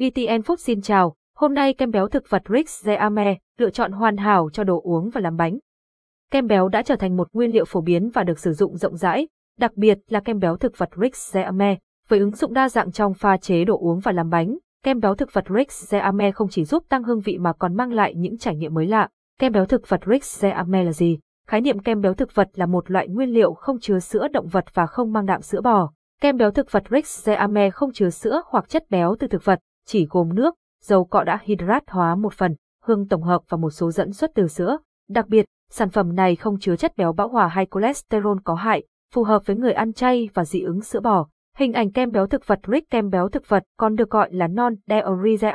GTN Food xin chào, hôm nay kem béo thực vật Rix Zeame, lựa chọn hoàn hảo cho đồ uống và làm bánh. Kem béo đã trở thành một nguyên liệu phổ biến và được sử dụng rộng rãi, đặc biệt là kem béo thực vật Rix Zeame, với ứng dụng đa dạng trong pha chế đồ uống và làm bánh. Kem béo thực vật Rix Zeame không chỉ giúp tăng hương vị mà còn mang lại những trải nghiệm mới lạ. Kem béo thực vật Rix Zeame là gì? Khái niệm kem béo thực vật là một loại nguyên liệu không chứa sữa động vật và không mang đạm sữa bò. Kem béo thực vật Rix Zeame không chứa sữa hoặc chất béo từ thực vật, chỉ gồm nước, dầu cọ đã hydrat hóa một phần, hương tổng hợp và một số dẫn xuất từ sữa. Đặc biệt, sản phẩm này không chứa chất béo bão hòa hay cholesterol có hại, phù hợp với người ăn chay và dị ứng sữa bò. Hình ảnh kem béo thực vật Rick kem béo thực vật còn được gọi là non dairy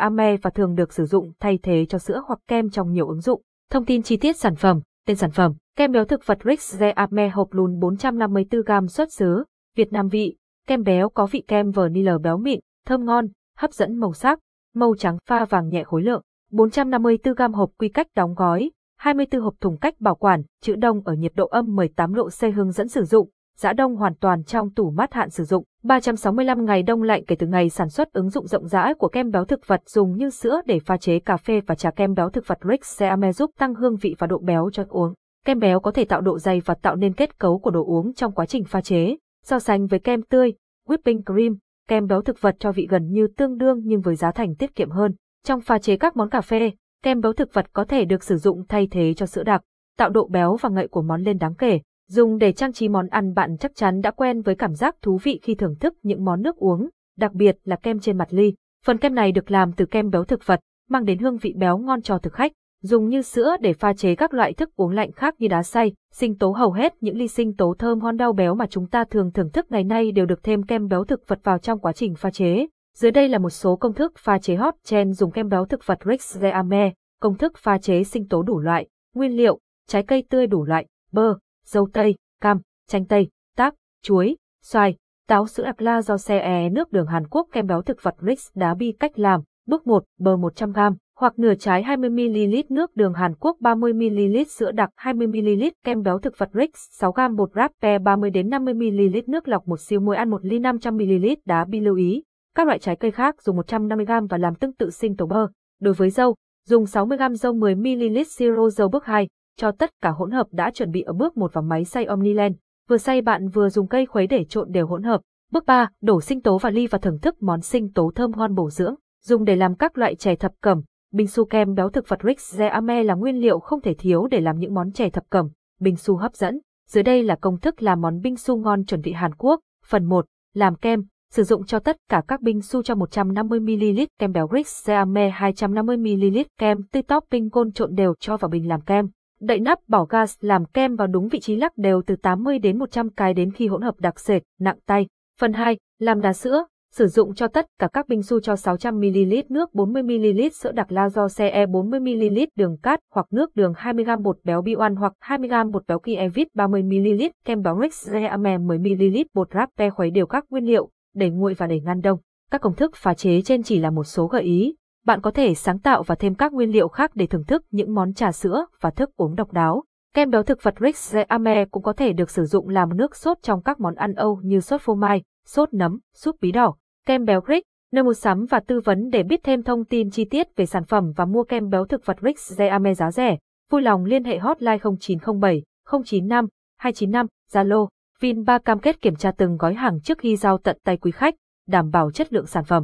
và thường được sử dụng thay thế cho sữa hoặc kem trong nhiều ứng dụng. Thông tin chi tiết sản phẩm, tên sản phẩm, kem béo thực vật Rick Zeame hộp lùn 454g xuất xứ, Việt Nam vị, kem béo có vị kem vanilla béo mịn, thơm ngon, hấp dẫn màu sắc, màu trắng pha vàng nhẹ khối lượng, 454g hộp quy cách đóng gói, 24 hộp thùng cách bảo quản, chữ đông ở nhiệt độ âm 18 độ C hướng dẫn sử dụng, giã đông hoàn toàn trong tủ mát hạn sử dụng, 365 ngày đông lạnh kể từ ngày sản xuất ứng dụng rộng rãi của kem béo thực vật dùng như sữa để pha chế cà phê và trà kem béo thực vật Rick Seame giúp tăng hương vị và độ béo cho uống. Kem béo có thể tạo độ dày và tạo nên kết cấu của đồ uống trong quá trình pha chế. So sánh với kem tươi, whipping cream, kem béo thực vật cho vị gần như tương đương nhưng với giá thành tiết kiệm hơn. Trong pha chế các món cà phê, kem béo thực vật có thể được sử dụng thay thế cho sữa đặc, tạo độ béo và ngậy của món lên đáng kể. Dùng để trang trí món ăn bạn chắc chắn đã quen với cảm giác thú vị khi thưởng thức những món nước uống, đặc biệt là kem trên mặt ly. Phần kem này được làm từ kem béo thực vật, mang đến hương vị béo ngon cho thực khách. Dùng như sữa để pha chế các loại thức uống lạnh khác như đá xay, sinh tố hầu hết những ly sinh tố thơm ngon đau béo mà chúng ta thường thưởng thức ngày nay đều được thêm kem béo thực vật vào trong quá trình pha chế. Dưới đây là một số công thức pha chế hot chen dùng kem béo thực vật Rex Reame, công thức pha chế sinh tố đủ loại, nguyên liệu, trái cây tươi đủ loại, bơ, dâu tây, cam, chanh tây, tác, chuối, xoài, táo sữa ạc la do xe e nước đường Hàn Quốc kem béo thực vật Rix đá bi cách làm, bước 1, bơ 100g, hoặc nửa trái 20ml nước đường Hàn Quốc 30ml sữa đặc 20ml kem béo thực vật Rix 6g bột rape 30 đến 50ml nước lọc một siêu muối ăn 1 ly 500ml đá bi lưu ý. Các loại trái cây khác dùng 150g và làm tương tự sinh tố bơ. Đối với dâu, dùng 60g dâu 10ml siro dâu bước 2, cho tất cả hỗn hợp đã chuẩn bị ở bước 1 vào máy xay Omniland. Vừa xay bạn vừa dùng cây khuấy để trộn đều hỗn hợp. Bước 3, đổ sinh tố vào ly và thưởng thức món sinh tố thơm ngon bổ dưỡng. Dùng để làm các loại chè thập cẩm. Bình su kem béo thực vật Rix là nguyên liệu không thể thiếu để làm những món chè thập cẩm. Bình su hấp dẫn. Dưới đây là công thức làm món binh su ngon chuẩn vị Hàn Quốc. Phần 1, làm kem. Sử dụng cho tất cả các binh su cho 150ml kem béo Rix 250ml kem tươi topping côn trộn đều cho vào bình làm kem. Đậy nắp bỏ gas làm kem vào đúng vị trí lắc đều từ 80 đến 100 cái đến khi hỗn hợp đặc sệt, nặng tay. Phần 2, làm đá sữa. Sử dụng cho tất cả các binh su cho 600ml nước 40ml sữa đặc la do CE 40ml đường cát hoặc nước đường 20g bột béo B1 hoặc 20g bột béo Kievit 30ml kem béo Rix Reame 10ml bột rape khuấy đều các nguyên liệu, để nguội và để ngăn đông. Các công thức pha chế trên chỉ là một số gợi ý, bạn có thể sáng tạo và thêm các nguyên liệu khác để thưởng thức những món trà sữa và thức uống độc đáo. Kem béo thực vật Rix Ame cũng có thể được sử dụng làm nước sốt trong các món ăn Âu như sốt phô mai, sốt nấm, súp bí đỏ. Kem béo Rick, nơi mua sắm và tư vấn để biết thêm thông tin chi tiết về sản phẩm và mua kem béo thực vật Rick Ame giá rẻ. Vui lòng liên hệ hotline 0907 095 295 Zalo. Vinba cam kết kiểm tra từng gói hàng trước khi giao tận tay quý khách, đảm bảo chất lượng sản phẩm.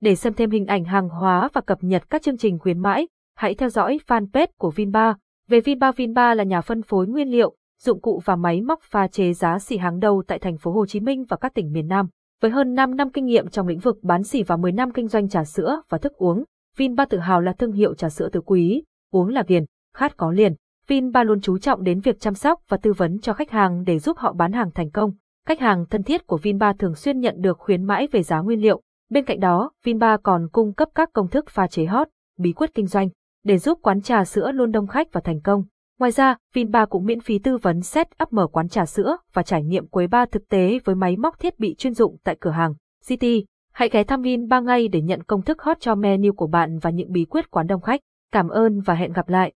Để xem thêm hình ảnh hàng hóa và cập nhật các chương trình khuyến mãi, hãy theo dõi fanpage của Vinba. Về Vinba Vinba là nhà phân phối nguyên liệu, dụng cụ và máy móc pha chế giá xỉ hàng đầu tại thành phố Hồ Chí Minh và các tỉnh miền Nam. Với hơn 5 năm kinh nghiệm trong lĩnh vực bán xỉ và 10 năm kinh doanh trà sữa và thức uống, Vinba tự hào là thương hiệu trà sữa tứ quý, uống là viền, khát có liền. Vinba luôn chú trọng đến việc chăm sóc và tư vấn cho khách hàng để giúp họ bán hàng thành công. Khách hàng thân thiết của Vinba thường xuyên nhận được khuyến mãi về giá nguyên liệu, Bên cạnh đó, Vinba còn cung cấp các công thức pha chế hot, bí quyết kinh doanh, để giúp quán trà sữa luôn đông khách và thành công. Ngoài ra, Vinba cũng miễn phí tư vấn set up mở quán trà sữa và trải nghiệm quấy ba thực tế với máy móc thiết bị chuyên dụng tại cửa hàng. City, hãy ghé thăm Vinba ngay để nhận công thức hot cho menu của bạn và những bí quyết quán đông khách. Cảm ơn và hẹn gặp lại.